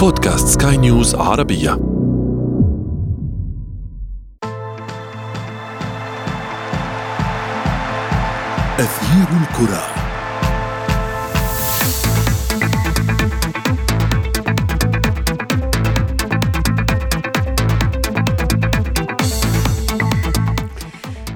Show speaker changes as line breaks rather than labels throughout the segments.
بودكاست سكاي نيوز عربية. أثير الكرة.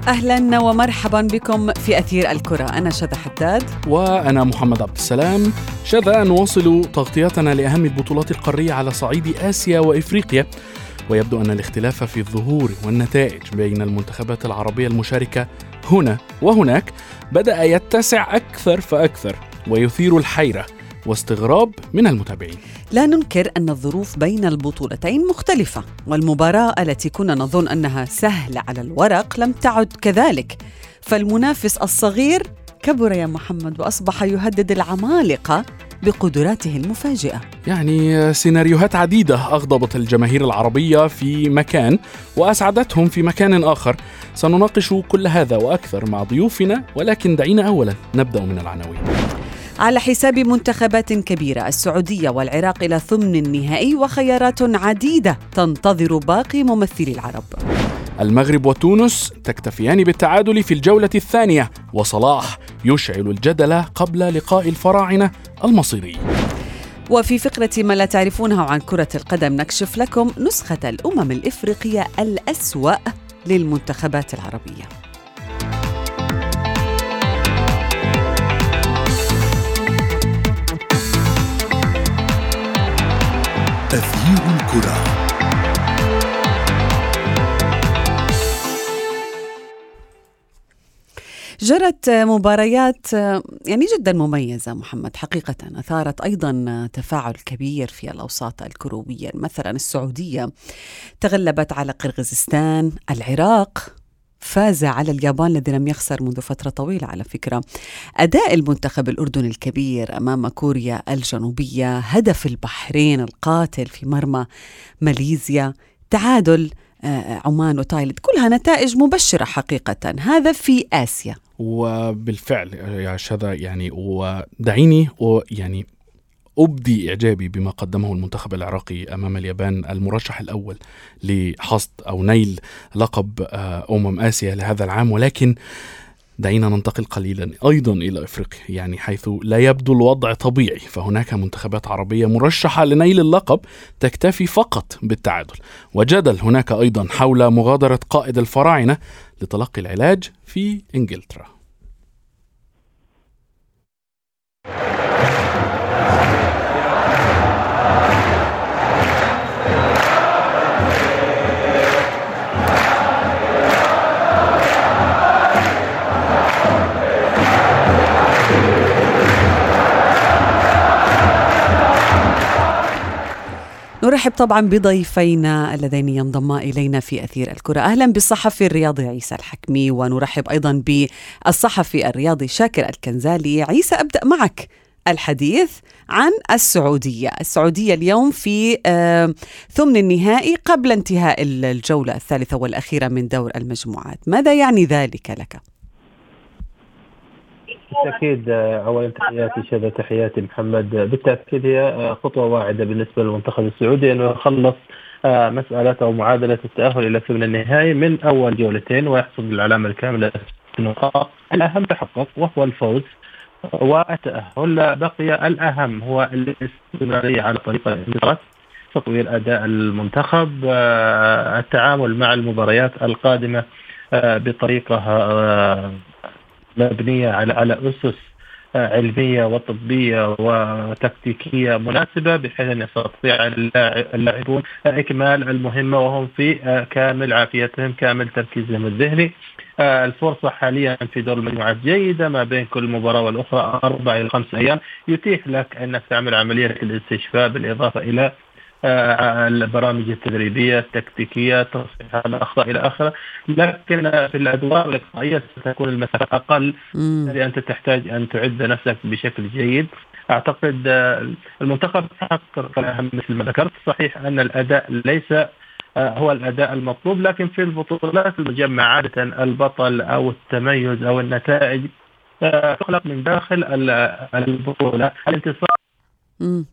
أهلا ومرحبا بكم في أثير الكرة. أنا شذى حداد.
وأنا محمد عبد السلام. شذا نواصل تغطيتنا لأهم البطولات القارية على صعيد آسيا وإفريقيا. ويبدو أن الاختلاف في الظهور والنتائج بين المنتخبات العربية المشاركة هنا وهناك بدأ يتسع أكثر فأكثر ويثير الحيرة واستغراب من المتابعين.
لا ننكر أن الظروف بين البطولتين مختلفة والمباراة التي كنا نظن أنها سهلة على الورق لم تعد كذلك. فالمنافس الصغير كبر يا محمد وأصبح يهدد العمالقة بقدراته المفاجئة.
يعني سيناريوهات عديدة أغضبت الجماهير العربية في مكان وأسعدتهم في مكان آخر. سنناقش كل هذا وأكثر مع ضيوفنا ولكن دعينا أولا نبدأ من العناوين.
على حساب منتخبات كبيرة السعودية والعراق إلى ثمن النهائي وخيارات عديدة تنتظر باقي ممثلي العرب.
المغرب وتونس تكتفيان بالتعادل في الجولة الثانية وصلاح يشعل الجدل قبل لقاء الفراعنة المصيري.
وفي فقرة ما لا تعرفونه عن كرة القدم نكشف لكم نسخة الأمم الإفريقية الأسوأ للمنتخبات العربية.
أثير الكرة.
جرت مباريات يعني جدا مميزة محمد حقيقة. أثارت أيضا تفاعل كبير في الأوساط الكروية مثلا السعودية تغلبت على قرغيزستان العراق فاز على اليابان الذي لم يخسر منذ فترة طويلة على فكرة. أداء المنتخب الأردني الكبير أمام كوريا الجنوبية هدف البحرين القاتل في مرمى ماليزيا تعادل عمان وتايلاند كلها نتائج مبشرة حقيقة. هذا في آسيا.
وبالفعل يا شذا يعني ودعيني يعني أبدي إعجابي بما قدمه المنتخب العراقي أمام اليابان المرشح الأول لحصد أو نيل لقب آه، أمم آسيا لهذا العام. ولكن دعينا ننتقل قليلا أيضا إلى إفريقيا يعني حيث لا يبدو الوضع طبيعي فهناك منتخبات عربية مرشحة لنيل اللقب تكتفي فقط بالتعادل. وجدل هناك أيضا حول مغادرة قائد الفراعنة لتلقي العلاج في إنجلترا.
نرحب طبعا بضيفينا اللذين ينضما إلينا في أثير الكرة. أهلا بالصحفي الرياضي عيسى الحكمي ونرحب أيضا بالصحفي الرياضي شاكر الكنزالي. عيسى أبدأ معك الحديث عن السعودية. السعودية اليوم في آه، ثمن النهائي قبل انتهاء الجولة الثالثة والأخيرة من دور المجموعات. ماذا يعني ذلك لك؟
بالتأكيد آه، أولا تحياتي شذا تحياتي محمد آه، بالتأكيد هي آه، خطوة واعدة بالنسبة للمنتخب السعودي إنه يخلص مسألة أو معادلة التأهل إلى ثمن النهائي من أول جولتين ويحصد العلامة الكاملة النقاط. الأهم تحقق وهو الفوز والتأهل. بقي الأهم هو الاستمرارية على طريقه الانتصارات تطوير أداء المنتخب التعامل مع المباريات القادمة بطريقة مبنية على على أسس آه، علمية وطبية وتكتيكية مناسبة بحيث أن يستطيع اللاعب- اللاعبون إكمال المهمة وهم في آه، كامل عافيتهم كامل تركيزهم الذهني. آه، الفرصة حاليا في دور المجموعات جيده ما بين كل مباراة والأخرى أربع إلى خمس أيام. يتيح لك انك تعمل عملية الاستشفاء بالإضافة إلى آه، البرامج التدريبية التكتيكية تصحيح الأخطاء إلى آخره. لكن في الأدوار الإقصائية ستكون المسافة
أقل.
بالتالي أنت تحتاج أن تعد نفسك بشكل جيد. أعتقد المنتخب حقق مثل ما ذكرت صحيح أن الأداء ليس آه، هو الأداء المطلوب لكن في البطولات المجمعه عادة البطل أو التميز أو النتائج آه، تخلق من داخل ال- البطولة. الانتصار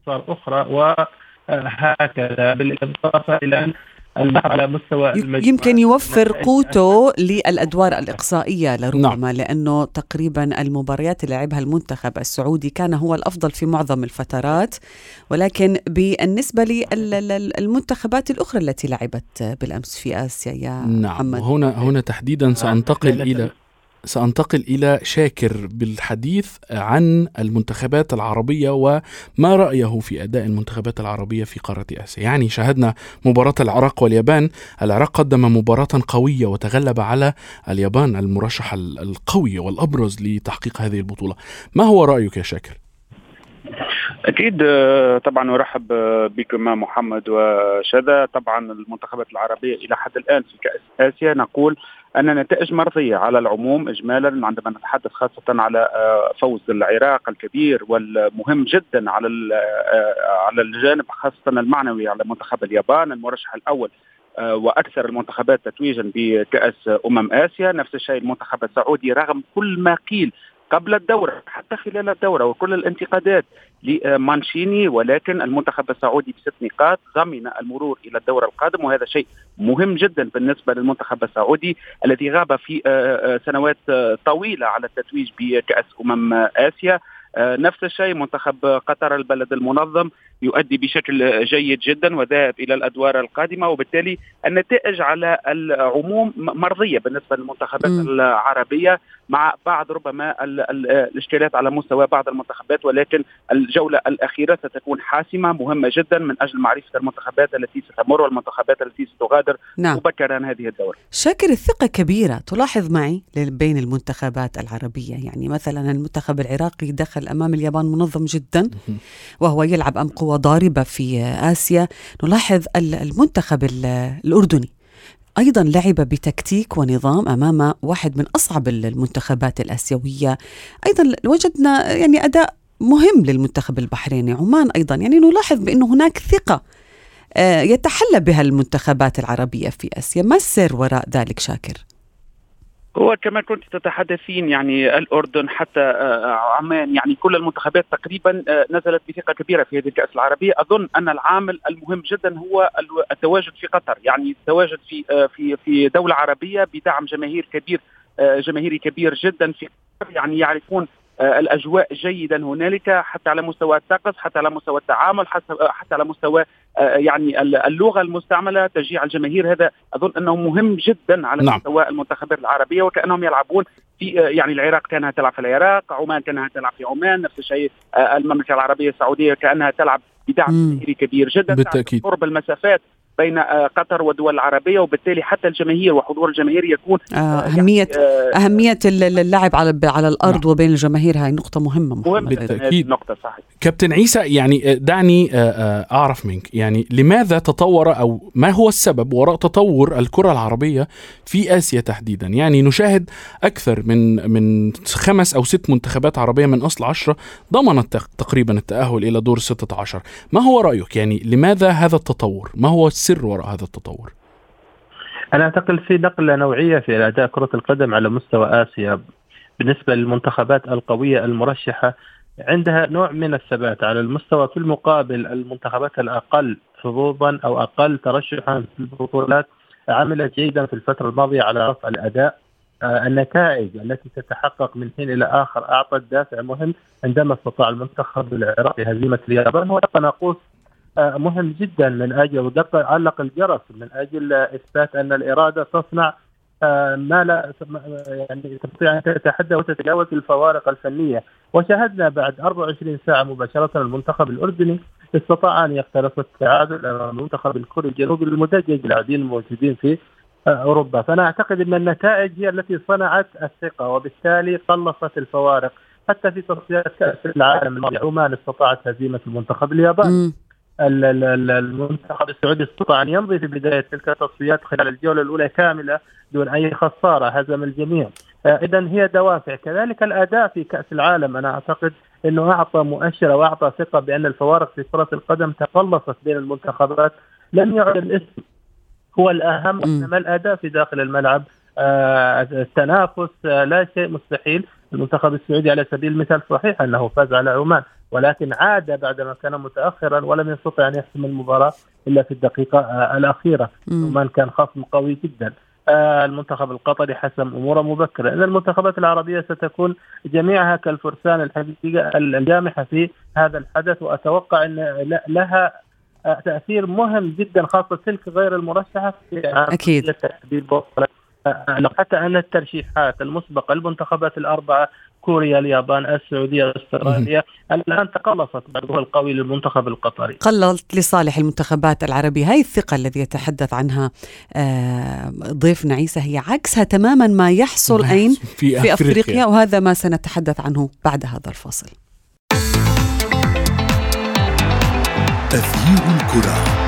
أخرى هكذا بالإضافة إلى أن البحث على مستوى
يمكن يوفر قوته للأدوار الإقصائية لربما نعم. لأنه تقريبا المباريات اللي لعبها المنتخب السعودي كان هو الأفضل في معظم الفترات ولكن بالنسبة للمنتخبات الأخرى التي لعبت بالأمس في آسيا يا
نعم
محمد.
هنا هنا تحديدا سأنتقل إلى سأنتقل إلى شاكر بالحديث عن المنتخبات العربية وما رأيه في أداء المنتخبات العربية في قارة آسيا. يعني شاهدنا مباراة العراق واليابان. العراق قدم مباراة قوية وتغلب على اليابان المرشح القوي والأبرز لتحقيق هذه البطولة. ما هو رأيك يا شاكر؟
أكيد طبعا أرحب بكم محمد وشذا. طبعا المنتخبات العربية إلى حد الآن في كأس آسيا نقول أن نتائج مرضية على العموم اجمالا عندما نتحدث خاصة على آه، فوز العراق الكبير والمهم جدا على آه، على الجانب خاصة المعنوي على منتخب اليابان المرشح الأول آه، وأكثر المنتخبات تتويجا بكأس أمم آسيا. نفس الشيء المنتخب السعودي رغم كل ما قيل قبل الدورة حتى خلال الدورة وكل الانتقادات لمانشيني ولكن المنتخب السعودي بست نقاط ضمن المرور إلى الدورة القادم وهذا شيء مهم جدا بالنسبة للمنتخب السعودي الذي غاب في آه، آه، سنوات آه، طويلة على التتويج بكأس أمم آسيا. نفس الشيء منتخب قطر البلد المنظم يؤدي بشكل جيد جدا وذاهب إلى الأدوار القادمة وبالتالي النتائج على العموم مرضية بالنسبة للمنتخبات م. العربية مع بعض ربما الاشكالات على مستوى بعض المنتخبات ولكن الجولة الأخيرة ستكون حاسمة مهمة جدا من أجل معرفة المنتخبات التي ستمر والمنتخبات التي ستغادر نعم. مبكرا هذه الدورة.
شاكر الثقة كبيرة تلاحظ معي بين المنتخبات العربية يعني مثلا المنتخب العراقي دخل أمام اليابان منظم جدا وهو يلعب ام قوه ضاربه في آسيا نلاحظ المنتخب الأردني. أيضا لعب بتكتيك ونظام أمام واحد من أصعب المنتخبات الآسيوية. أيضا وجدنا يعني أداء مهم للمنتخب البحريني. عمان أيضا يعني نلاحظ بانه هناك ثقة آه، يتحلى بها المنتخبات العربية في آسيا. ما السر وراء ذلك شاكر؟
هو كما كنت تتحدثين يعني الأردن حتى آه، عمان يعني كل المنتخبات تقريبا آه، نزلت بثقة كبيرة في هذه الكأس العربية. أظن أن العامل المهم جدا هو التواجد في قطر يعني التواجد في آه، في في دولة عربية بدعم جماهير كبير جماهيري كبير جدا في يعني يعرفون الأجواء جيدا هنالك حتى على مستوى الطقس حتى على مستوى التعامل حتى حتى على مستوى آه، يعني اللغة المستعملة تشجيع الجماهير. هذا أظن أنه مهم جدا على نعم. مستوى المنتخبات العربية وكأنهم يلعبون في آه، يعني العراق كانها تلعب في العراق، عمان كانها تلعب في عمان، نفس الشيء آه، المملكة العربية السعودية كأنها تلعب بدعم جماهيري كبير جدا.
بالتأكيد.
قرب المسافات بين آه، قطر والدول العربية وبالتالي حتى الجماهير وحضور الجماهير يكون
آه يعني، اهميه يعني آه أهمية اللعب على على الأرض نعم. وبين الجماهير. هاي نقطة مهمة
مهم بالتأكيد. نقطه صحيح.
كابتن عيسى يعني دعني أعرف منك. يعني لماذا تطور أو ما هو السبب وراء تطور الكرة العربية في آسيا تحديدا؟ يعني نشاهد أكثر من من خمس أو ست منتخبات عربية من أصل عشرة ضمنت تقريبا التأهل إلى دور 16 ما هو رأيك؟ يعني لماذا هذا التطور؟ ما هو السر وراء هذا التطور؟
أنا أعتقد في نقلة نوعية في أداء كرة القدم على مستوى آسيا بالنسبة للمنتخبات القوية المرشحة عندها نوع من الثبات على المستوى في المقابل المنتخبات الأقل حظوظا أو أقل ترشحا في البطولات عملت جيدا في الفترة الماضية على رفع الأداء آه، النتائج التي تتحقق من حين إلى آخر أعطت دافع مهم عندما استطاع المنتخب العراقي هزيمة اليابان هو مهم جدا من أجل علق الجرس من أجل إثبات أن الإرادة تصنع آه، ما لا يعني تستطيع أن تتحدى وتتجاوز الفوارق الفنية. وشاهدنا بعد 24 ساعة مباشرة المنتخب الأردني استطاع أن يخترق التعادل أمام المنتخب الكوري الجنوبي المدجج اللاعبين الموجودين في آه، أوروبا. فأنا أعتقد إن النتائج هي التي صنعت الثقة وبالتالي قلصت الفوارق. حتى في تصفيات كأس العالم الماضي عمان استطاعت هزيمة المنتخب الياباني المنتخب السعودي استطاع أن يمضي في بداية تلك التصفيات خلال الجولة الأولى كاملة دون أي خسارة هزم الجميع. آه، اذا هي دوافع. كذلك الأداء في كأس العالم أنا أعتقد إنه أعطى مؤشر وأعطى ثقة بأن الفوارق في كرة القدم تقلصت بين المنتخبات. لم يعد الاسم هو الأهم إنما الأداء في داخل الملعب. آه التنافس آه لا شيء مستحيل. المنتخب السعودي على سبيل المثال صحيح أنه فاز على عمان. ولكن عاد بعدما كان متاخرا ولم يستطع أن يحسم المباراة إلا في الدقيقة آه، الأخيرة. عمان كان خصم قوي جدا. آه، المنتخب القطري حسم اموره مبكره ان المنتخبات العربية ستكون جميعها كالفرسان الحقيقة الجامحة في هذا الحدث وأتوقع أن لها آه، تأثير مهم جدا خاصة تلك غير المرشحة
في أكيد.
حتى أن الترشيحات المسبقة المنتخبات الأربعة كوريا اليابان السعودية أستراليا الآن تقلصت بعضها القوي للمنتخب القطري.
قللت لصالح المنتخبات العربيه هاي الثقة الذي يتحدث عنها آه، ضيفنا عيسى هي عكسها تماما ما يحصل أين؟ في, في أفريقيا. أفريقيا. وهذا ما سنتحدث عنه بعد هذا الفاصل. تغيير الكرة.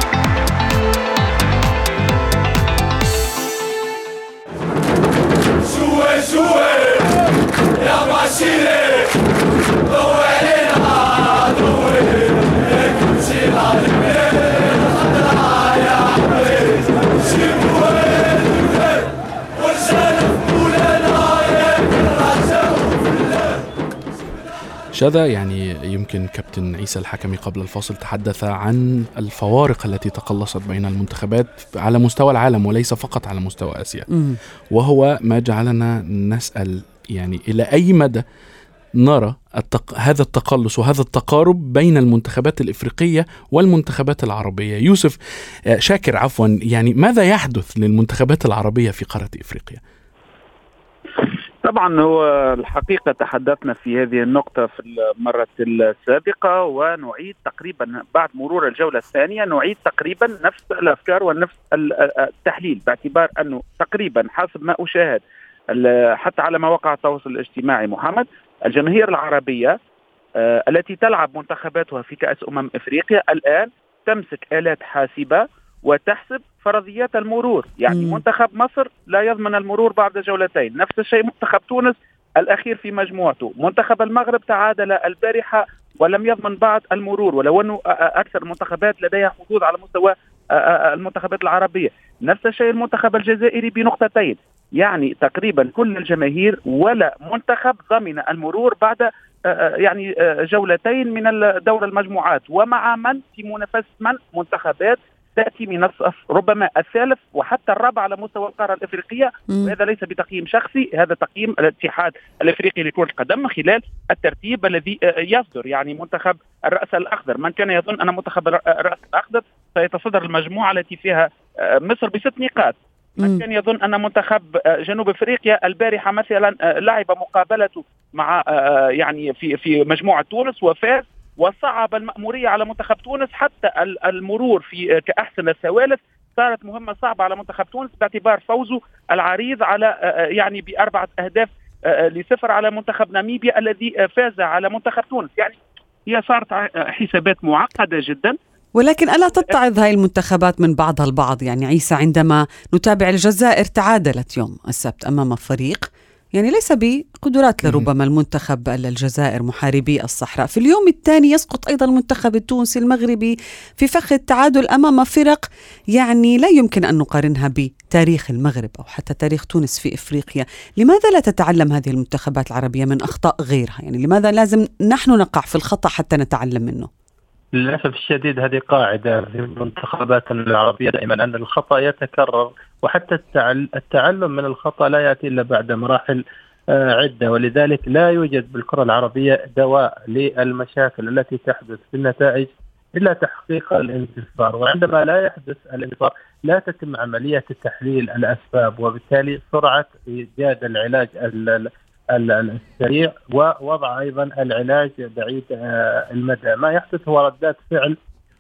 شذا يعني يمكن كابتن عيسى الحكمي قبل الفاصل تحدث عن الفوارق التي تقلصت بين المنتخبات على مستوى العالم وليس فقط على مستوى آسيا. وهو ما جعلنا نسأل يعني إلى أي مدى نرى التق... هذا التقلص وهذا التقارب بين المنتخبات الإفريقية والمنتخبات العربية؟ يوسف آه، شاكر عفوا يعني ماذا يحدث للمنتخبات العربية في قارة إفريقيا؟
طبعا هو الحقيقة تحدثنا في هذه النقطة في المرة السابقة ونعيد تقريبا بعد مرور الجولة الثانية نعيد تقريبا نفس الأفكار ونفس التحليل باعتبار أنه تقريبا حسب ما أشاهد حتى على مواقع التواصل الاجتماعي محمد الجماهير العربية آه، التي تلعب منتخباتها في كأس أمم إفريقيا الآن تمسك آلات حاسبة وتحسب فرضيات المرور. يعني مم. منتخب مصر لا يضمن المرور بعد جولتين. نفس الشيء منتخب تونس الأخير في مجموعته. منتخب المغرب تعادل البارحة ولم يضمن بعد المرور ولو أنه أكثر المنتخبات لديها حظوظ على مستوى المنتخبات العربية. نفس الشيء المنتخب الجزائري بنقطتين. يعني تقريبا كل الجماهير ولا منتخب ضمن المرور بعد آه، آه، يعني آه، جولتين من دور المجموعات. ومع من؟ في منافسه من؟ منتخبات تأتي من الصف ربما الثالث وحتى الرابع على مستوى القارة الإفريقية. وهذا ليس بتقييم شخصي هذا تقييم الاتحاد الإفريقي لكرة القدم من خلال الترتيب الذي يصدر. يعني منتخب الرأس الأخضر. من كان يظن أن منتخب الرأس الأخضر سيتصدر المجموعة التي فيها مصر بست نقاط. من كان يظن أن منتخب آه، جنوب إفريقيا البارحة مثلا آه، لعب مقابلته مع آه، يعني في في مجموعة تونس وفاز وصعب المأمورية على منتخب تونس حتى المرور في كأحسن الثوالث صارت مهمة صعبة على منتخب تونس باعتبار فوزه العريض على يعني بأربعة أهداف لصفر على منتخب ناميبيا الذي فاز على منتخب تونس. يعني هي صارت حسابات معقدة جدا.
ولكن ألا تتعظ هاي المنتخبات من بعضها البعض؟ يعني عيسى عندما نتابع الجزائر تعادلت يوم السبت أمام فريق يعني ليس بقدرات لربما المنتخب الجزائر محاربي الصحراء. في اليوم الثاني يسقط أيضا المنتخب التونسي المغربي في فخ التعادل أمام فرق يعني لا يمكن أن نقارنها بتاريخ المغرب أو حتى تاريخ تونس في إفريقيا. لماذا لا تتعلم هذه المنتخبات العربية من أخطاء غيرها؟ يعني لماذا لازم نحن نقع في الخطأ حتى نتعلم منه؟
للأسف الشديد هذه قاعدة في المنتخبات العربية دائما أن الخطأ يتكرر وحتى التعلم من الخطأ لا يأتي إلا بعد مراحل آه، عدة. ولذلك لا يوجد بالكرة العربية دواء للمشاكل التي تحدث في النتائج إلا تحقيق الانتصار. وعندما لا يحدث الانتصار لا تتم عملية تحليل الأسباب وبالتالي سرعة إيجاد العلاج السريع ووضع أيضا العلاج بعيد آه، المدى. ما يحدث هو ردات فعل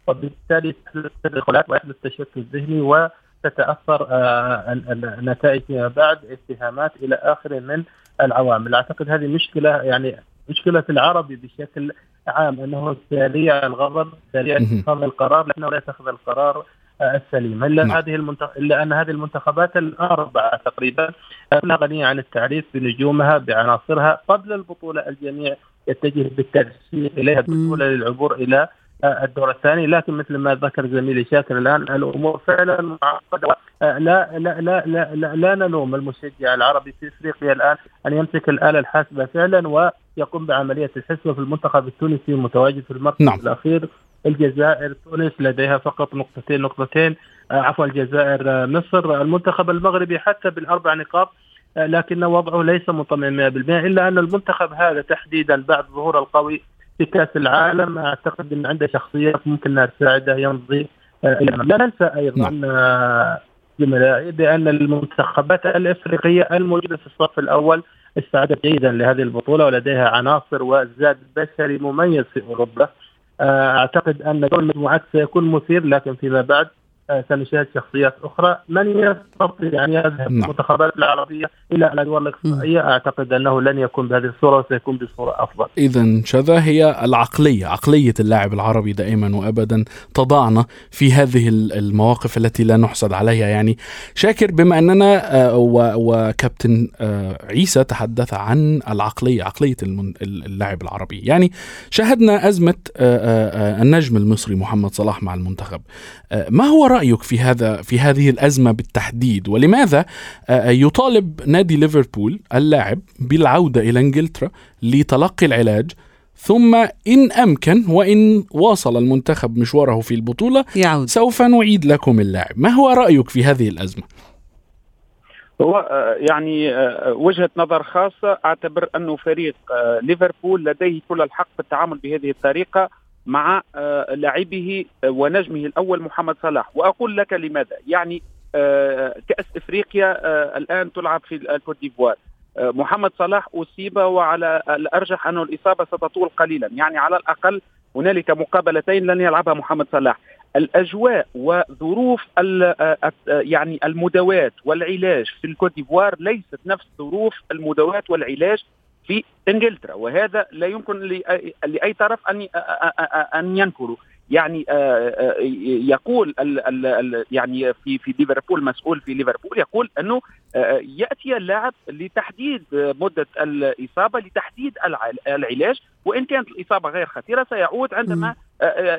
وبالتالي تحدث تدخلات ويحدث تشتت ذهني وتتأثر آه، النتائج فيما بعد اتهامات إلى اخره من العوامل. أعتقد هذه مشكلة يعني مشكلة العربي بشكل عام أنه سريع الغضب سريع اتخاذ القرار لكنه لا يتخذ القرار السليم إلا نعم. هذه المنتخ... إلا أن هذه المنتخبات الاربعه تقريبا غنيه عن التعريف بنجومها بعناصرها قبل البطولة الجميع يتجه بالترشيح إليها بسهوله للعبور إلى الدور الثاني لكن مثل ما ذكر زميلي شاكر الآن الأمور فعلا معقدة لا لا لا لا لا, لا نلوم المشجع العربي في إفريقيا الآن أن يمسك الآلة الحاسبة فعلا ويقوم بعملية الحسبة في المنتخب التونسي المتواجد في المركز نعم. الأخير الجزائر تونس لديها فقط نقطتين نقطتين عفوا الجزائر مصر. المنتخب المغربي حتى بالأربع نقاط لكن وضعه ليس مطمئن 100% إلا أن المنتخب هذا تحديدا بعد ظهور القوي في كأس العالم. أعتقد إن عنده شخصيات ممكن أنها تساعده يمضي لا ننسى أيضا نعم. زملائي بأن المنتخبات الإفريقية الموجودة في الصف الأول استعدت جيدا لهذه البطولة ولديها عناصر وزاد بشري مميز في أوروبا. أعتقد أن دور المجموعات سيكون مثير لكن فيما بعد آه، سنشاهد شخصيات أخرى من يستطيع أن يذهب نعم. المنتخبات العربية إلى الأدوار الاقصائية أعتقد أنه لن يكون بهذه الصورة وسيكون بصورة أفضل.
اذا شذا هي العقلية، عقلية اللاعب العربي دائما وابدا تضعنا في هذه المواقف التي لا نحسد عليها يعني شاكر بما أننا آه، وكابتن آه، عيسى تحدث عن العقلية، عقلية اللاعب العربي، يعني شاهدنا أزمة النجم المصري محمد صلاح مع المنتخب. ما هو رأيك في هذا في هذه الأزمة بالتحديد ولماذا آه، يطالب نادي ليفربول اللاعب بالعودة إلى إنجلترا لتلقي العلاج ثم إن أمكن وإن واصل المنتخب مشواره في البطولة يعود. سوف نعيد لكم اللاعب ما هو رأيك في هذه الأزمة؟
هو آه، يعني آه، وجهة نظر خاصة أعتبر أنه فريق ليفربول لديه كل الحق في التعامل بهذه الطريقة مع آه، لاعبه آه، ونجمه الأول محمد صلاح. وأقول لك لماذا. يعني آه، كأس إفريقيا الآن تلعب في الكوت ديفوار. محمد صلاح أصيب وعلى الأرجح انه الإصابة ستطول قليلا. يعني على الأقل هنالك مقابلتين لن يلعبها محمد صلاح. الأجواء وظروف يعني المداواة والعلاج في الكوت ديفوار ليست نفس ظروف المداواة والعلاج في إنجلترا وهذا لا يمكن لاي طرف أن أن ينكره. يعني يقول ال ال يعني في في ليفربول مسؤول في ليفربول يقول أنه يأتي اللاعب لتحديد مدة الإصابة لتحديد العلاج وإن كانت الإصابة غير خطيرة سيعود عندما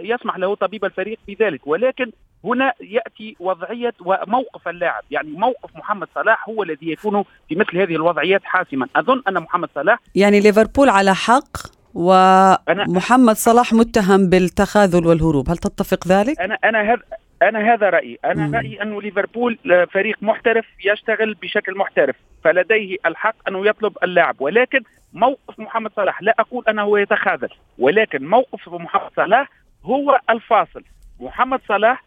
يسمح له طبيب الفريق بذلك. ولكن هنا يأتي وضعية وموقف اللاعب يعني موقف محمد صلاح هو الذي يكون في مثل هذه الوضعيات حاسما. أظن أن محمد صلاح
يعني ليفربول على حق؟ ومحمد صلاح متهم بالتخاذل والهروب. هل تتفق ذلك؟
أنا أنا هذا أنا هذا رأيي. أنا مم. رأيي انه ليفربول فريق محترف يشتغل بشكل محترف فلديه الحق انه يطلب اللاعب. ولكن موقف محمد صلاح لا أقول أنه يتخاذل ولكن موقف محمد صلاح هو الفاصل. محمد صلاح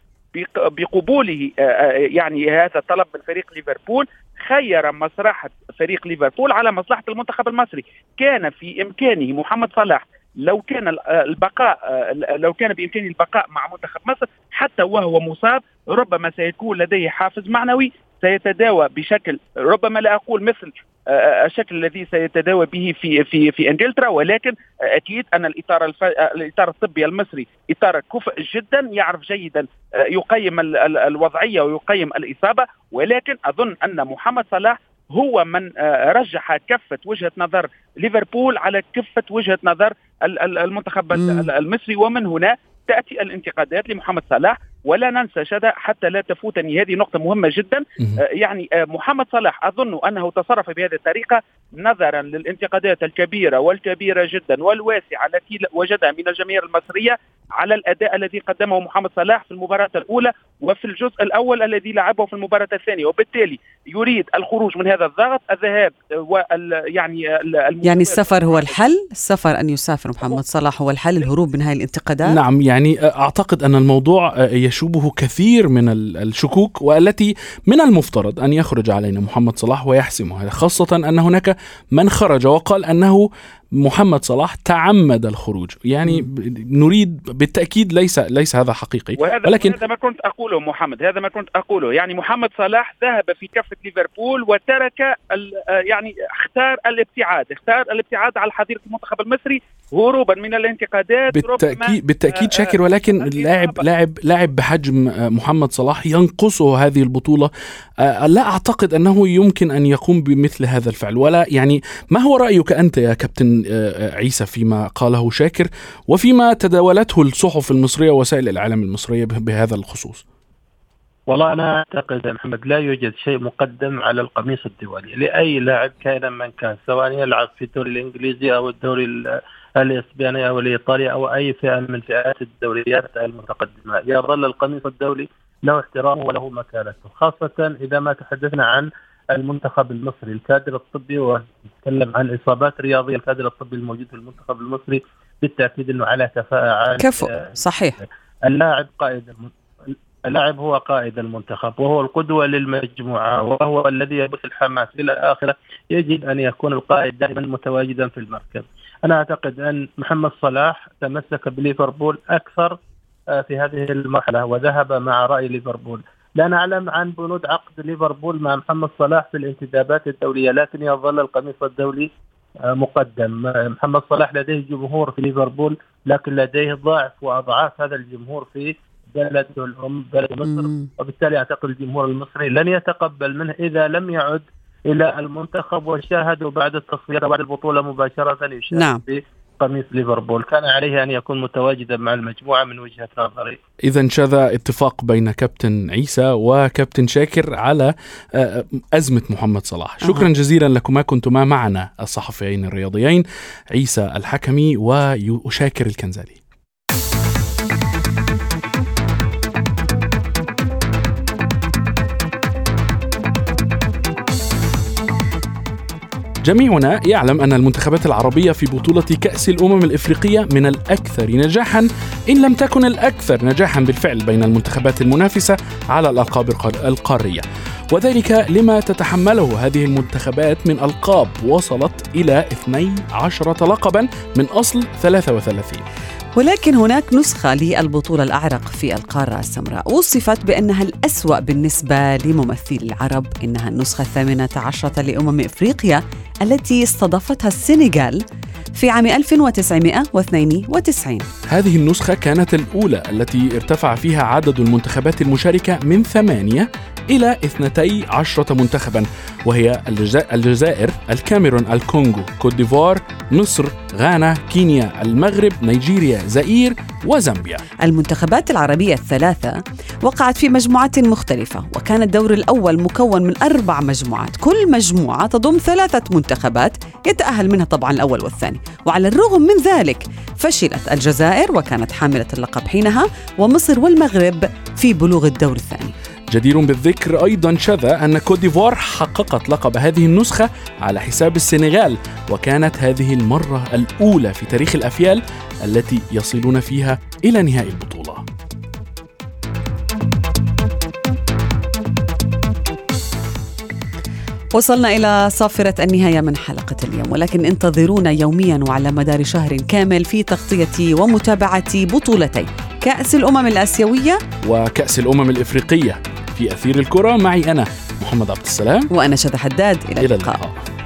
بقبوله آه، آه، يعني هذا الطلب من فريق ليفربول خير مصلحة فريق ليفربول على مصلحة المنتخب المصري. كان في إمكانه محمد صلاح لو كان البقاء آه، لو كان بإمكانه البقاء مع منتخب مصر حتى وهو مصاب ربما سيكون لديه حافز معنوي. سيتداوى بشكل ربما لا أقول مثل آه، آه، الشكل الذي سيتداوى به في في في إنجلترا ولكن أكيد أن الإطار الف... الإطار الطبي المصري إطار كفء جدا يعرف جيدا يقيم الوضعية ويقيم الإصابة ولكن أظن أن محمد صلاح هو من رجح كفة وجهة نظر ليفربول على كفة وجهة نظر المنتخب المصري ومن هنا تأتي الانتقادات لمحمد صلاح ولا ننسى شذا حتى لا تفوتني هذه نقطة مهمة جدا. آه يعني آه محمد صلاح أظن أنه تصرف بهذه الطريقة نظرا للانتقادات الكبيرة والكبيرة جدا والواسعة التي وجدها من الجماهير المصرية على الأداء الذي قدمه محمد صلاح في المباراة الأولى وفي الجزء الأول الذي لعبه في المباراة الثانية. وبالتالي يريد الخروج من هذا الضغط الذهاب وال يعني
يعني السفر هو الحل؟ السفر أن يسافر محمد صلاح هو الحل الهروب من هذه الانتقادات؟
نعم يعني أعتقد أن الموضوع يشوبه كثير من الشكوك والتي من المفترض أن يخرج علينا محمد صلاح ويحسمها خاصة أن هناك من خرج وقال أنه محمد صلاح تعمد الخروج. يعني نريد بالتأكيد ليس ليس هذا حقيقي.
وهذا ولكن هذا ما كنت أقوله محمد هذا ما كنت أقوله. يعني محمد صلاح ذهب في كفة ليفربول وترك يعني اختار الابتعاد اختار الابتعاد على حظيره المنتخب المصري هروبا من الانتقادات
بالتاكيد بالتأكيد شاكر ولكن لاعب لاعب لاعب بحجم محمد صلاح ينقصه هذه البطولة. لا أعتقد أنه يمكن أن يقوم بمثل هذا الفعل. ولا يعني ما هو رأيك أنت يا كابتن عيسى فيما قاله شاكر وفيما تداولته الصحف المصرية ووسائل الإعلام المصرية بهذا الخصوص؟
والله أنا أعتقد محمد لا يوجد شيء مقدم على القميص الدولي لأي لاعب كائنا من كان سواء يلعب في الدوري الإنجليزي أو الدوري الاسباني أو الايطالي أو أي فئة من فئات الدوريات المتقدمة. يظل القميص الدولي له احترامه وله مكانته خاصة إذا ما تحدثنا عن المنتخب المصري الكادر الطبي ونتكلم عن إصابات رياضية الكادر الطبي الموجود في المنتخب المصري بالتأكيد إنه على كفاءة عالية.
كفو صحيح.
اللاعب قائد اللاعب هو قائد المنتخب وهو القدوة للمجموعة وهو الذي يبث الحماس إلى آخره. يجب أن يكون القائد دائما متواجدا في المركز. أنا أعتقد أن محمد صلاح تمسك بليفربول أكثر آه، في هذه المرحلة وذهب مع رأي ليفربول. لا نعلم عن بنود عقد ليفربول مع محمد صلاح في الانتدابات الدولية لكن يظل القميص الدولي آه، مقدم. محمد صلاح لديه جمهور في ليفربول لكن لديه ضعف وأضعاف هذا الجمهور في بلده الأم بلد مصر. وبالتالي أعتقد الجمهور المصري لن يتقبل منه إذا لم يعد إلى المنتخب وشاهدوا بعد التصفيات بعد البطولة مباشرة يشاهد نعم. قميص ليفربول. كان عليه أن يكون متواجدا مع المجموعة من وجهة نظري.
إذا شذا اتفاق بين كابتن عيسى وكابتن شاكر على آه، أزمة محمد صلاح. شكرا جزيلا لكما كنتما معنا الصحفيين الرياضيين عيسى الحكمي وشاكر الكنزالي. جميعنا يعلم أن المنتخبات العربية في بطولة كأس الأمم الإفريقية من الأكثر نجاحا إن لم تكن الأكثر نجاحا بالفعل بين المنتخبات المنافسة على الألقاب القارية. وذلك لما تتحمله هذه المنتخبات من ألقاب وصلت إلى 12 لقبا من أصل 33
ولكن هناك نسخة للبطولة الأعرق في القارة السمراء. وصفت بأنها الأسوأ بالنسبة لممثلي العرب إنها النسخة الثامنة عشرة لأمم إفريقيا التي استضافتها السنغال في عام 1992
هذه النسخة كانت الأولى التي ارتفع فيها عدد المنتخبات المشاركة من ثمانية إلى اثنتي عشرة منتخبا وهي الجزائر الكاميرون الكونغو كوت ديفوار مصر غانا كينيا المغرب نيجيريا زائير وزامبيا.
المنتخبات العربية الثلاثة وقعت في مجموعات مختلفة وكان الدور الأول مكون من أربع مجموعات. كل مجموعة تضم ثلاثة منتخبات يتأهل منها طبعا الأول والثاني. وعلى الرغم من ذلك فشلت الجزائر وكانت حاملة اللقب حينها ومصر والمغرب في بلوغ الدور الثاني.
جدير بالذكر أيضا شذا أن كوت ديفوار حققت لقب هذه النسخة على حساب السنغال وكانت هذه المرة الأولى في تاريخ الأفيال التي يصلون فيها إلى نهائي البطولة.
وصلنا إلى صافرة النهاية من حلقة اليوم ولكن انتظرونا يوميا وعلى مدار شهر كامل في تغطية ومتابعة بطولتي. كأس الأمم الآسيوية؟
وكأس الأمم الإفريقية. في أثير الكرة معي أنا محمد عبد السلام.
وأنا شذى حداد. إلى, إلى اللقاء, اللقاء.